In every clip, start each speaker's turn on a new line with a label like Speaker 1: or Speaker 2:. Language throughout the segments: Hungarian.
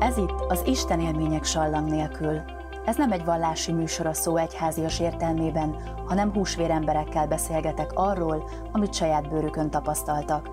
Speaker 1: Ez itt az Isten élmények sallang nélkül. Ez nem egy vallási műsor a szó egyházias értelmében, hanem húsvér emberekkel beszélgetek arról, amit saját bőrükön tapasztaltak.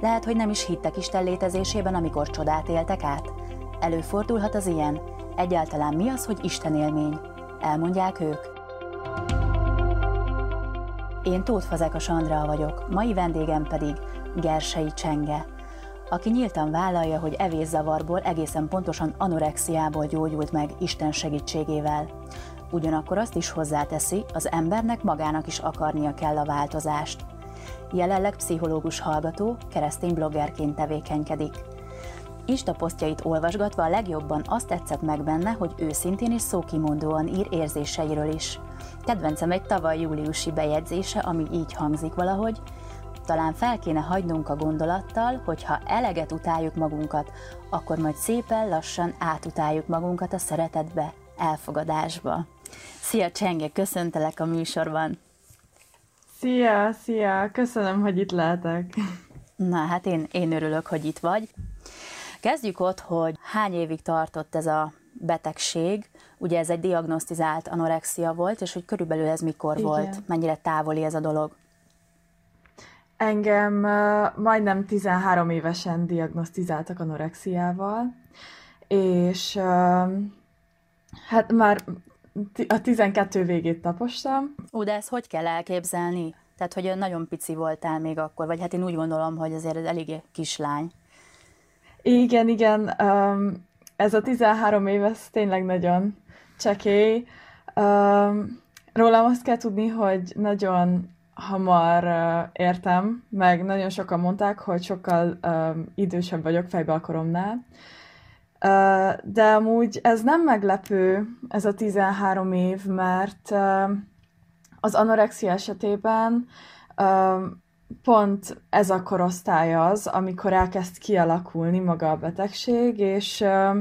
Speaker 1: Lehet, hogy nem is hittek Isten létezésében, amikor csodát éltek át. Előfordulhat az ilyen. Egyáltalán mi az, hogy Isten élmény? Elmondják ők. Én Tóth Fazekas Andrea vagyok, mai vendégem pedig Gersei Csenge, aki nyíltan vállalja, hogy evészavarból egészen pontosan anorexiából gyógyult meg Isten segítségével. Ugyanakkor azt is hozzáteszi, az embernek magának is akarnia kell a változást. Jelenleg pszichológus hallgató, keresztény bloggerként tevékenykedik. Ista posztjait olvasgatva a legjobban azt tetszett meg benne, hogy őszintén és szókimondóan ír érzéseiről is. Kedvencem egy tavaly júliusi bejegyzése, ami így hangzik valahogy, talán fel kéne hagynunk a gondolattal, hogy ha eleget utáljuk magunkat, akkor majd szépen lassan átutáljuk magunkat a szeretetbe, elfogadásba. Szia Csenge, köszöntelek a műsorban!
Speaker 2: Szia, szia! Köszönöm, hogy itt lehetek.
Speaker 1: Na hát én, én örülök, hogy itt vagy. Kezdjük ott, hogy hány évig tartott ez a betegség, ugye ez egy diagnosztizált anorexia volt, és hogy körülbelül ez mikor Igen. volt, mennyire távoli ez a dolog?
Speaker 2: Engem majdnem 13 évesen diagnosztizáltak anorexiával, és hát már a 12 végét tapostam.
Speaker 1: Ú, de ezt hogy kell elképzelni? Tehát, hogy nagyon pici voltál még akkor, vagy hát én úgy gondolom, hogy azért ez eléggé kislány.
Speaker 2: Igen, igen. Um, ez a 13 év, ez tényleg nagyon csekély. Um, rólam azt kell tudni, hogy nagyon hamar uh, értem, meg nagyon sokan mondták, hogy sokkal um, idősebb vagyok fejbe a koromnál. Uh, de amúgy ez nem meglepő, ez a 13 év, mert uh, az anorexia esetében uh, pont ez a korosztály az, amikor elkezd kialakulni maga a betegség, és uh,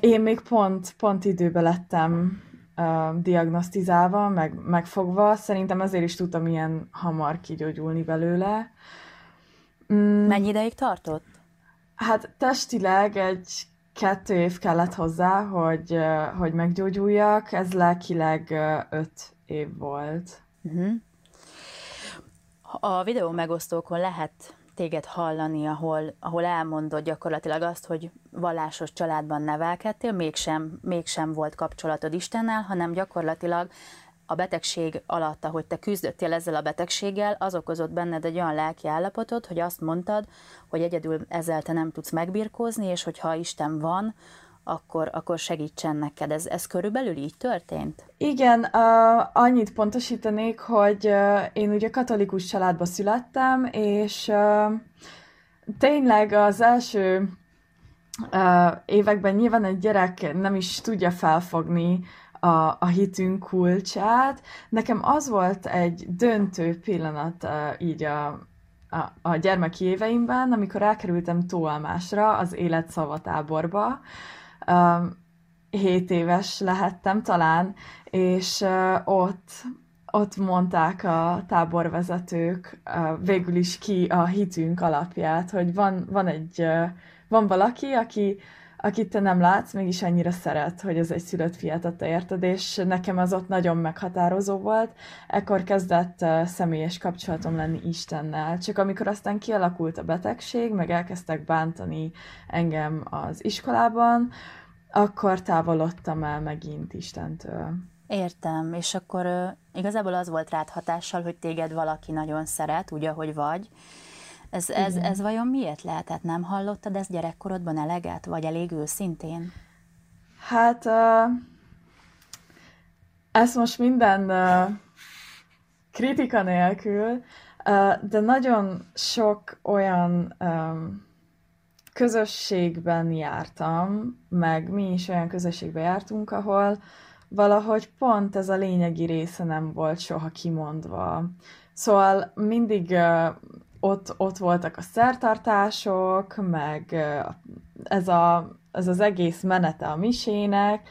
Speaker 2: én még pont, pont időben lettem uh, diagnosztizálva, meg, megfogva. Szerintem azért is tudtam ilyen hamar kigyógyulni belőle.
Speaker 1: Mm. Mennyi ideig tartott?
Speaker 2: Hát testileg egy kettő év kellett hozzá, hogy, hogy meggyógyuljak, ez lelkileg öt év volt. Uh-huh.
Speaker 1: A videó megosztókon lehet téged hallani, ahol, ahol elmondod gyakorlatilag azt, hogy vallásos családban nevelkedtél, mégsem, mégsem volt kapcsolatod Istennel, hanem gyakorlatilag a betegség alatt, ahogy te küzdöttél ezzel a betegséggel, az okozott benned egy olyan lelki állapotot, hogy azt mondtad, hogy egyedül ezzel te nem tudsz megbirkózni, és hogyha Isten van, akkor, akkor segítsen neked. Ez, ez körülbelül így történt?
Speaker 2: Igen, uh, annyit pontosítanék, hogy uh, én ugye katolikus családba születtem, és uh, tényleg az első uh, években nyilván egy gyerek nem is tudja felfogni a, a hitünk kulcsát. Nekem az volt egy döntő pillanat uh, így a, a, a gyermeki éveimben, amikor elkerültem Tóalmásra, az élet szavatáborba, um, 7 éves lehettem talán, és ott, ott mondták a táborvezetők végül is ki a hitünk alapját, hogy van, van egy, van valaki, aki, akit te nem látsz, mégis annyira szeret, hogy ez egy szülött fiát adta érted, és nekem az ott nagyon meghatározó volt. Ekkor kezdett személyes kapcsolatom lenni Istennel. Csak amikor aztán kialakult a betegség, meg elkezdtek bántani engem az iskolában, akkor távolodtam el megint Istentől.
Speaker 1: Értem, és akkor igazából az volt rád hatással, hogy téged valaki nagyon szeret, úgy, ahogy vagy. Ez, ez, ez vajon miért lehetett? Nem hallottad ezt gyerekkorodban eleget, vagy elég őszintén?
Speaker 2: Hát, uh, ez most minden uh, kritika nélkül, uh, de nagyon sok olyan um, közösségben jártam, meg mi is olyan közösségben jártunk, ahol valahogy pont ez a lényegi része nem volt soha kimondva. Szóval mindig uh, ott, ott voltak a szertartások, meg ez, a, ez az egész menete a misének,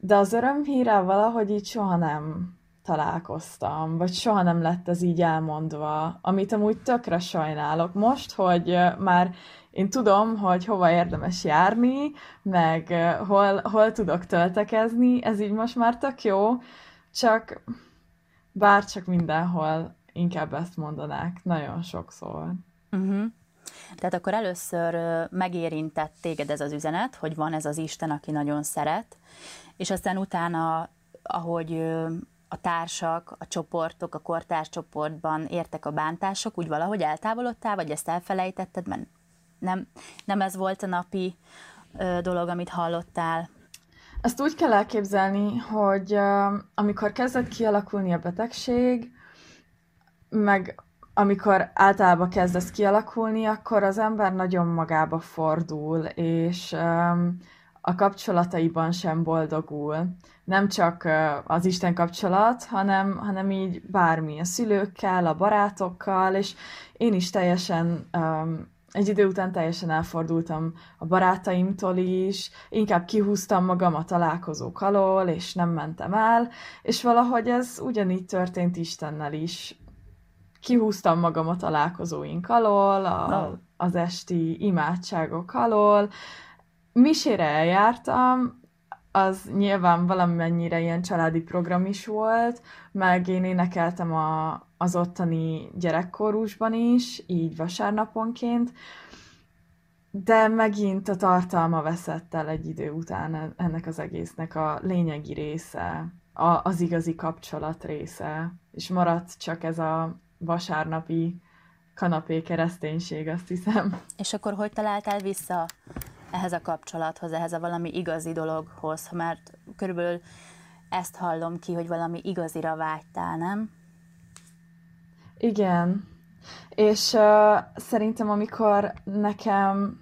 Speaker 2: de az örömhírrel valahogy így soha nem, találkoztam, vagy soha nem lett ez így elmondva, amit amúgy tökre sajnálok. Most, hogy már én tudom, hogy hova érdemes járni, meg hol, hol tudok töltekezni, ez így most már tök jó, csak bár csak mindenhol inkább ezt mondanák, nagyon sokszor.
Speaker 1: Uh-huh. Tehát akkor először megérintett téged ez az üzenet, hogy van ez az Isten, aki nagyon szeret, és aztán utána, ahogy a társak, a csoportok, a kortárs csoportban értek a bántások, úgy valahogy eltávolodtál, vagy ezt elfelejtetted, mert nem, nem ez volt a napi ö, dolog, amit hallottál?
Speaker 2: Ezt úgy kell elképzelni, hogy amikor kezdett kialakulni a betegség, meg amikor általában kezd ez kialakulni, akkor az ember nagyon magába fordul, és um, a kapcsolataiban sem boldogul. Nem csak az Isten kapcsolat, hanem, hanem így bármi, a szülőkkel, a barátokkal, és én is teljesen um, egy idő után teljesen elfordultam a barátaimtól is, inkább kihúztam magam a találkozók alól, és nem mentem el, és valahogy ez ugyanígy történt Istennel is. Kihúztam magam a találkozóink alól, a, az esti imádságok alól, misére eljártam, az nyilván valamennyire ilyen családi program is volt, meg én énekeltem a, az ottani gyerekkorúsban is, így vasárnaponként, de megint a tartalma veszett el egy idő után ennek az egésznek a lényegi része, a, az igazi kapcsolat része, és maradt csak ez a vasárnapi kanapé kereszténység, azt hiszem.
Speaker 1: És akkor hogy találtál vissza ehhez a kapcsolathoz, ehhez a valami igazi dologhoz, mert körülbelül ezt hallom ki, hogy valami igazira vágytál, nem?
Speaker 2: Igen. És uh, szerintem, amikor nekem,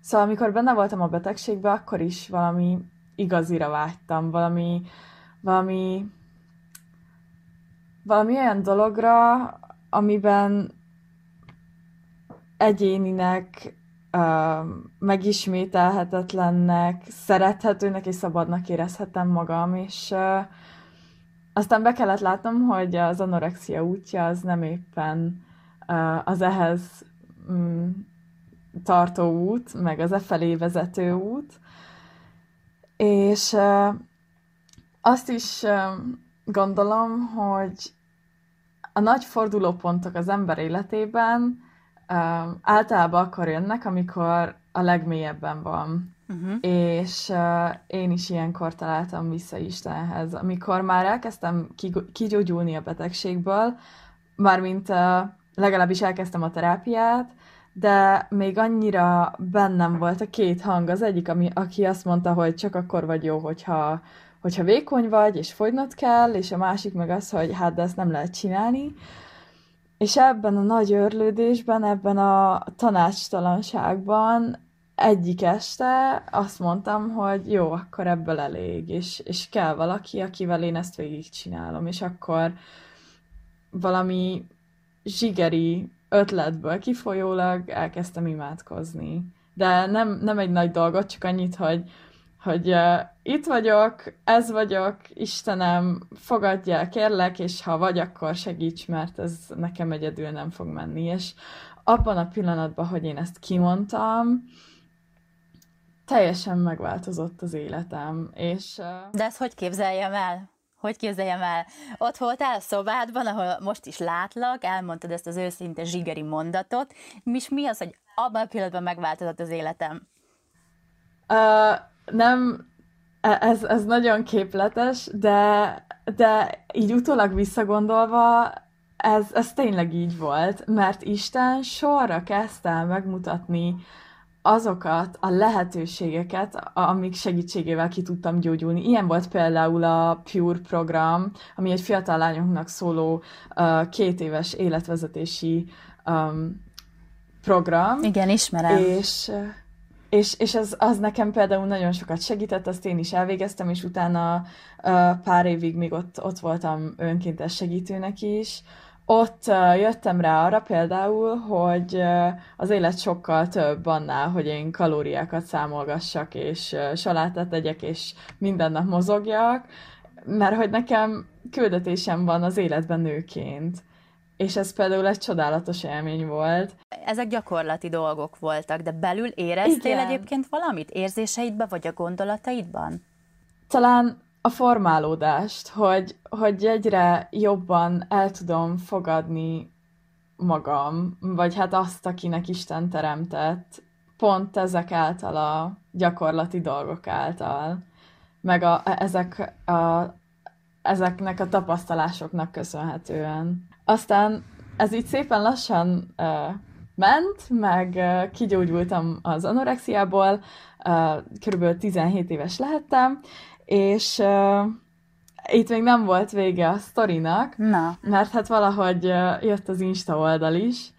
Speaker 2: szóval amikor benne voltam a betegségben, akkor is valami igazira vágytam, valami, valami, valami olyan dologra, amiben egyéninek megismételhetetlennek, szerethetőnek és szabadnak érezhetem magam, és aztán be kellett látnom, hogy az anorexia útja az nem éppen az ehhez um, tartó út, meg az e felé vezető út, és azt is gondolom, hogy a nagy fordulópontok az ember életében uh, általában akkor jönnek, amikor a legmélyebben van. Uh-huh. És uh, én is ilyenkor találtam vissza Istenhez. Amikor már elkezdtem kigyógyulni a betegségből, mármint uh, legalábbis elkezdtem a terápiát, de még annyira bennem volt a két hang. Az egyik, ami, aki azt mondta, hogy csak akkor vagy jó, hogyha, hogyha vékony vagy, és fogynod kell, és a másik meg az, hogy hát de ezt nem lehet csinálni. És ebben a nagy örlődésben, ebben a tanácstalanságban egyik este azt mondtam, hogy jó, akkor ebből elég, és, és kell valaki, akivel én ezt végigcsinálom, és akkor valami zsigeri ötletből kifolyólag elkezdtem imádkozni. De nem, nem egy nagy dolgot, csak annyit, hogy hogy uh, itt vagyok, ez vagyok, Istenem, fogadjál, kérlek, és ha vagy, akkor segíts, mert ez nekem egyedül nem fog menni. És abban a pillanatban, hogy én ezt kimondtam, teljesen megváltozott az életem, és... Uh...
Speaker 1: De ezt hogy képzeljem el? Hogy képzeljem el? Ott voltál a szobádban, ahol most is látlak, elmondtad ezt az őszinte zsigeri mondatot, és mi az, hogy abban a pillanatban megváltozott az életem?
Speaker 2: Uh, nem, e, ez, ez nagyon képletes, de, de így utólag visszagondolva ez, ez tényleg így volt, mert Isten sorra kezdte el megmutatni azokat a lehetőségeket, amik segítségével ki tudtam gyógyulni. Ilyen volt például a Pure program, ami egy fiatal lányoknak szóló uh, két éves életvezetési um, program.
Speaker 1: Igen, ismerem.
Speaker 2: És és, és az, az nekem például nagyon sokat segített, azt én is elvégeztem, és utána pár évig még ott, ott voltam önkéntes segítőnek is. Ott jöttem rá arra például, hogy az élet sokkal több annál, hogy én kalóriákat számolgassak, és salátát tegyek, és minden nap mozogjak, mert hogy nekem küldetésem van az életben nőként. És ez például egy csodálatos élmény volt.
Speaker 1: Ezek gyakorlati dolgok voltak, de belül éreztél Igen. egyébként valamit érzéseidben, vagy a gondolataidban?
Speaker 2: Talán a formálódást, hogy, hogy egyre jobban el tudom fogadni magam, vagy hát azt, akinek Isten teremtett, pont ezek által a gyakorlati dolgok által, meg a, ezek a, ezeknek a tapasztalásoknak köszönhetően. Aztán ez így szépen lassan uh, ment, meg uh, kigyógyultam az anorexiából, uh, körülbelül 17 éves lehettem, és uh, itt még nem volt vége a sztorinak,
Speaker 1: Na.
Speaker 2: mert hát valahogy uh, jött az Insta oldal is.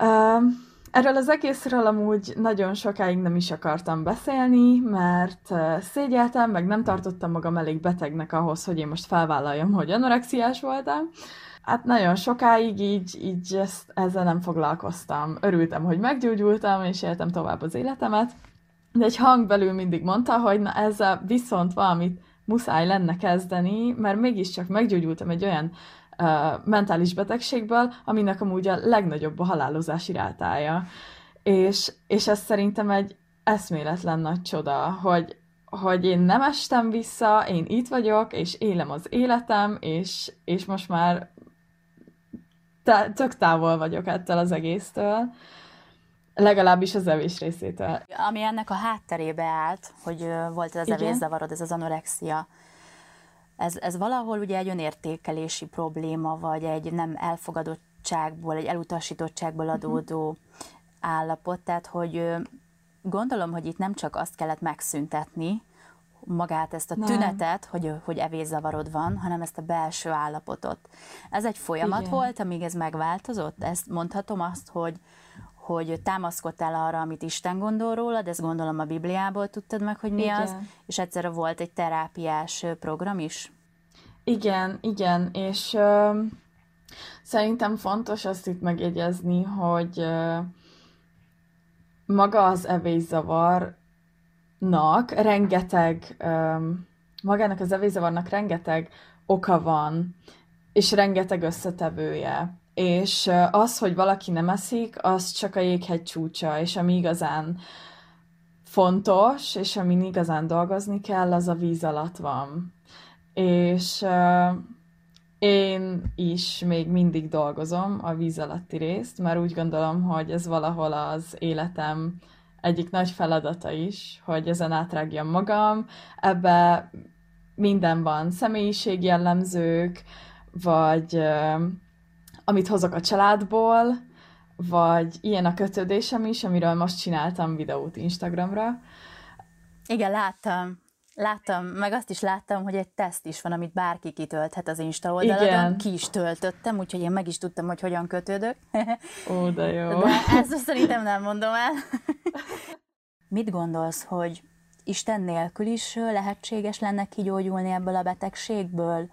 Speaker 2: Uh, erről az egészről amúgy nagyon sokáig nem is akartam beszélni, mert uh, szégyeltem, meg nem tartottam magam elég betegnek ahhoz, hogy én most felvállaljam, hogy anorexiás voltam. Hát nagyon sokáig így, így ezt, ezzel nem foglalkoztam. Örültem, hogy meggyógyultam, és éltem tovább az életemet. De egy hang belül mindig mondta, hogy na ezzel viszont valamit muszáj lenne kezdeni, mert mégiscsak meggyógyultam egy olyan uh, mentális betegségből, aminek amúgy a legnagyobb a halálozási rátája. És, és ez szerintem egy eszméletlen nagy csoda, hogy, hogy én nem estem vissza, én itt vagyok, és élem az életem, és, és most már tök távol vagyok ettől az egésztől. Legalábbis az evés részétől.
Speaker 1: Ami ennek a hátterébe állt, hogy volt ez az evészavarod, ez az anorexia, ez, ez valahol ugye egy önértékelési probléma, vagy egy nem elfogadottságból, egy elutasítottságból mhm. adódó uh-huh. állapot, tehát hogy gondolom, hogy itt nem csak azt kellett megszüntetni, magát ezt a nem. tünetet, hogy, hogy evészavarod van, hanem ezt a belső állapotot. Ez egy folyamat Igen. volt, amíg ez megváltozott? Ezt mondhatom azt, hogy, hogy támaszkodtál arra, amit Isten gondol rólad, ezt gondolom a Bibliából tudtad meg, hogy mi igen. az, és egyszerre volt egy terápiás program is?
Speaker 2: Igen, igen, és ö, szerintem fontos azt itt megjegyezni, hogy ö, maga az evészavarnak rengeteg, ö, magának az evészavarnak rengeteg oka van, és rengeteg összetevője és az, hogy valaki nem eszik, az csak a jéghegy csúcsa, és ami igazán fontos, és amin igazán dolgozni kell, az a víz alatt van. És uh, én is még mindig dolgozom a víz alatti részt, mert úgy gondolom, hogy ez valahol az életem egyik nagy feladata is, hogy ezen átrágjam magam. Ebbe minden van, személyiségjellemzők, vagy amit hozok a családból, vagy ilyen a kötődésem is, amiről most csináltam videót Instagramra.
Speaker 1: Igen, láttam. Láttam, meg azt is láttam, hogy egy teszt is van, amit bárki kitölthet az Insta oldaladon. Igen. Ki is töltöttem, úgyhogy én meg is tudtam, hogy hogyan kötődök.
Speaker 2: Ó, de jó.
Speaker 1: De ezt szerintem nem mondom el. Mit gondolsz, hogy Isten nélkül is lehetséges lenne kigyógyulni ebből a betegségből?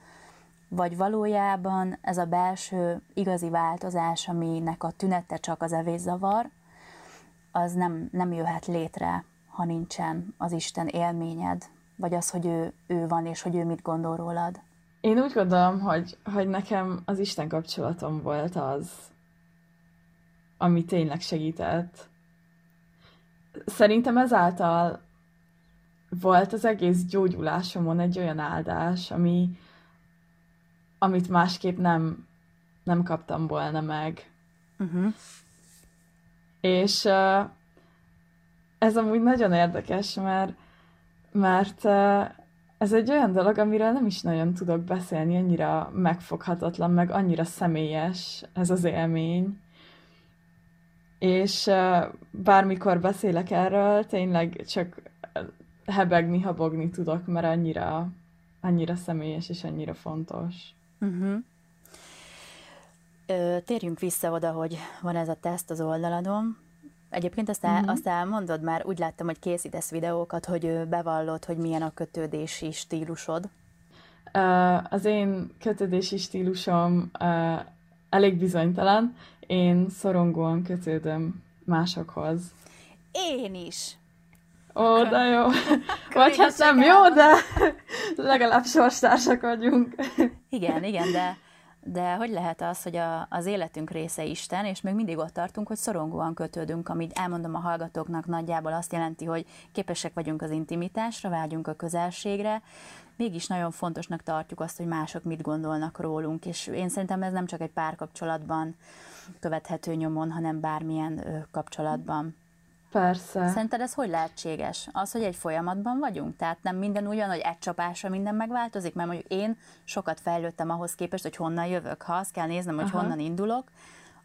Speaker 1: vagy valójában ez a belső igazi változás, aminek a tünete csak az evészavar, az nem, nem jöhet létre, ha nincsen az Isten élményed, vagy az, hogy ő, ő van, és hogy ő mit gondol rólad.
Speaker 2: Én úgy gondolom, hogy, hogy nekem az Isten kapcsolatom volt az, ami tényleg segített. Szerintem ezáltal volt az egész gyógyulásomon egy olyan áldás, ami, amit másképp nem, nem kaptam volna meg. Uh-huh. És uh, ez amúgy nagyon érdekes, mert, mert ez egy olyan dolog, amiről nem is nagyon tudok beszélni, annyira megfoghatatlan, meg annyira személyes ez az élmény. És bármikor beszélek erről, tényleg csak hebegni, habogni tudok, mert annyira, annyira személyes és annyira fontos. Uh-huh.
Speaker 1: Ö, térjünk vissza oda, hogy van ez a teszt az oldaladon. Egyébként azt, el, uh-huh. azt elmondod már, úgy láttam, hogy készítesz videókat, hogy bevallod, hogy milyen a kötődési stílusod.
Speaker 2: Uh, az én kötődési stílusom uh, elég bizonytalan. Én szorongóan kötődöm másokhoz.
Speaker 1: Én is.
Speaker 2: Ó, de jó. Vagy hát nem jó, de, legalább sorstársak vagyunk.
Speaker 1: Igen, igen, de de hogy lehet az, hogy a, az életünk része Isten, és még mindig ott tartunk, hogy szorongóan kötődünk, amit elmondom a hallgatóknak nagyjából azt jelenti, hogy képesek vagyunk az intimitásra, vágyunk a közelségre, mégis nagyon fontosnak tartjuk azt, hogy mások mit gondolnak rólunk, és én szerintem ez nem csak egy párkapcsolatban követhető nyomon, hanem bármilyen kapcsolatban.
Speaker 2: Persze.
Speaker 1: Szerinted ez hogy lehetséges? Az, hogy egy folyamatban vagyunk? Tehát nem minden ugyan, hogy egy csapásra minden megváltozik? Mert mondjuk én sokat fejlődtem ahhoz képest, hogy honnan jövök. Ha azt kell néznem, hogy Aha. honnan indulok,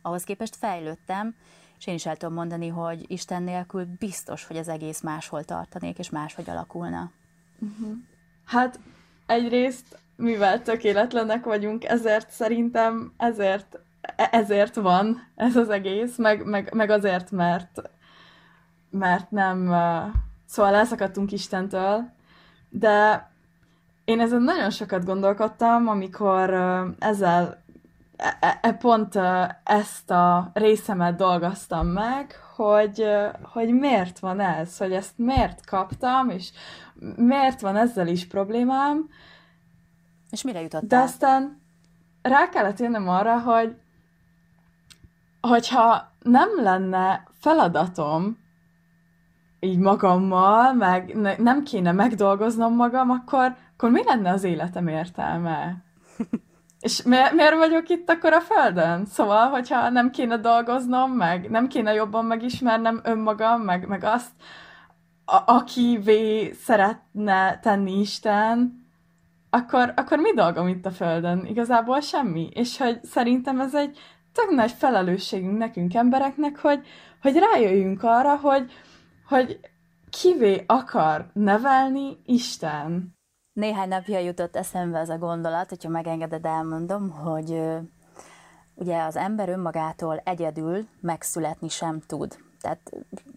Speaker 1: ahhoz képest fejlődtem, és én is el tudom mondani, hogy Isten nélkül biztos, hogy az egész máshol tartanék, és máshogy alakulna.
Speaker 2: Uh-huh. Hát egyrészt, mivel tökéletlenek vagyunk, ezért szerintem ezért, e-, ezért van ez az egész, meg, meg, meg azért, mert mert nem, szóval elszakadtunk Istentől, de én ezen nagyon sokat gondolkodtam, amikor ezzel e, e, e, pont ezt a részemet dolgoztam meg, hogy, hogy miért van ez, hogy ezt miért kaptam, és miért van ezzel is problémám.
Speaker 1: És mire jutottál?
Speaker 2: De aztán rá kellett jönnöm arra, hogy hogyha nem lenne feladatom így magammal, meg ne, nem kéne megdolgoznom magam, akkor, akkor mi lenne az életem értelme? És mi, miért vagyok itt akkor a Földön? Szóval, hogyha nem kéne dolgoznom, meg nem kéne jobban megismernem önmagam, meg, meg azt, a, akivé szeretne tenni Isten, akkor, akkor mi dolgom itt a Földön? Igazából semmi. És hogy szerintem ez egy tök nagy felelősségünk nekünk embereknek, hogy, hogy rájöjjünk arra, hogy, hogy kivé akar nevelni Isten.
Speaker 1: Néhány napja jutott eszembe ez a gondolat, hogyha megengeded, elmondom, hogy ugye az ember önmagától egyedül megszületni sem tud. Tehát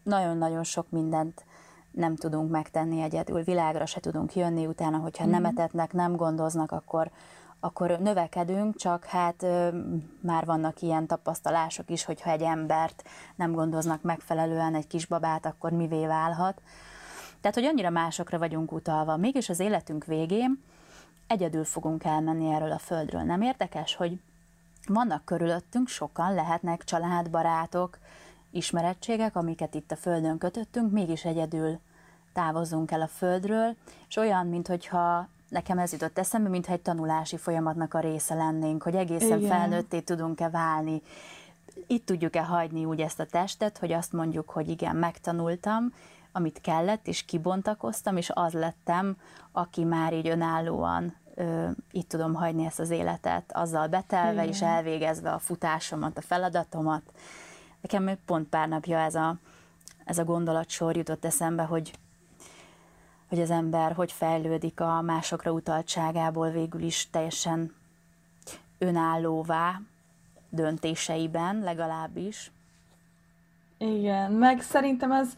Speaker 1: nagyon-nagyon sok mindent nem tudunk megtenni egyedül, világra se tudunk jönni utána, hogyha mm-hmm. nem etetnek, nem gondoznak, akkor akkor növekedünk, csak hát már vannak ilyen tapasztalások is, hogyha egy embert nem gondoznak megfelelően, egy kisbabát, akkor mivé válhat. Tehát, hogy annyira másokra vagyunk utalva. Mégis az életünk végén egyedül fogunk elmenni erről a földről. Nem érdekes, hogy vannak körülöttünk, sokan lehetnek családbarátok, ismerettségek, amiket itt a földön kötöttünk, mégis egyedül távozunk el a földről, és olyan, mintha nekem ez jutott eszembe, mintha egy tanulási folyamatnak a része lennénk, hogy egészen Igen. felnőtté tudunk-e válni. Itt tudjuk-e hagyni úgy ezt a testet, hogy azt mondjuk, hogy igen, megtanultam, amit kellett, és kibontakoztam, és az lettem, aki már így önállóan ö, itt tudom hagyni ezt az életet, azzal betelve Igen. és elvégezve a futásomat, a feladatomat. Nekem pont pár napja ez a, ez a gondolatsor jutott eszembe, hogy hogy az ember hogy fejlődik a másokra utaltságából végül is teljesen önállóvá döntéseiben legalábbis.
Speaker 2: Igen, meg szerintem ez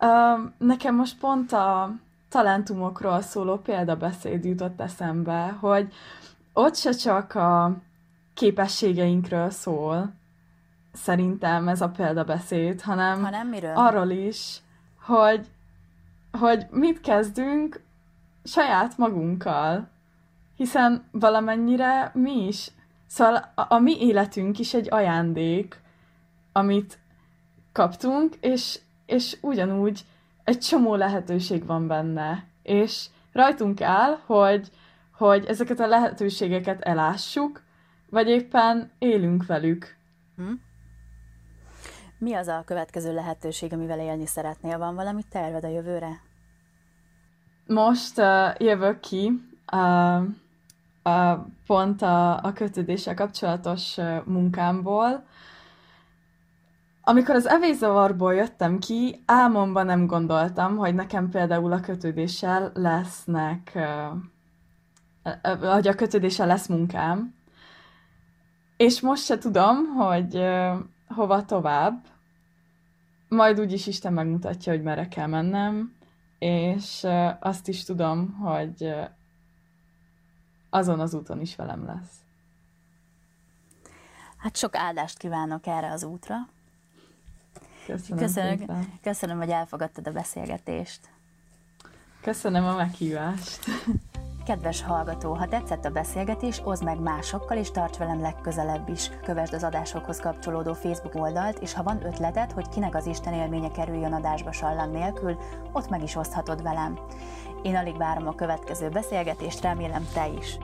Speaker 2: uh, nekem most pont a talentumokról szóló példabeszéd jutott eszembe, hogy ott se csak a képességeinkről szól, szerintem ez a példabeszéd, hanem,
Speaker 1: hanem miről?
Speaker 2: arról is, hogy hogy mit kezdünk saját magunkkal. Hiszen valamennyire mi is, szóval a, a mi életünk is egy ajándék, amit kaptunk, és, és ugyanúgy egy csomó lehetőség van benne. És rajtunk áll, hogy, hogy ezeket a lehetőségeket elássuk, vagy éppen élünk velük. Hm?
Speaker 1: Mi az a következő lehetőség, amivel élni szeretnél? Van valami terved a jövőre?
Speaker 2: Most uh, jövök ki uh, uh, pont a, a kötődéssel kapcsolatos uh, munkámból. Amikor az evészavarból jöttem ki, álmomban nem gondoltam, hogy nekem például a kötődéssel lesznek, hogy a kötődéssel lesz munkám. És most se tudom, hogy hova tovább majd úgyis Isten megmutatja, hogy merre kell mennem, és azt is tudom, hogy azon az úton is velem lesz.
Speaker 1: Hát sok áldást kívánok erre az útra.
Speaker 2: Köszönöm, köszönöm,
Speaker 1: köszönöm hogy elfogadtad a beszélgetést.
Speaker 2: Köszönöm a meghívást.
Speaker 1: Kedves hallgató, ha tetszett a beszélgetés, oszd meg másokkal, és tarts velem legközelebb is. Kövesd az adásokhoz kapcsolódó Facebook oldalt, és ha van ötleted, hogy kinek az Isten élménye kerüljön adásba sallang nélkül, ott meg is oszthatod velem. Én alig várom a következő beszélgetést, remélem te is.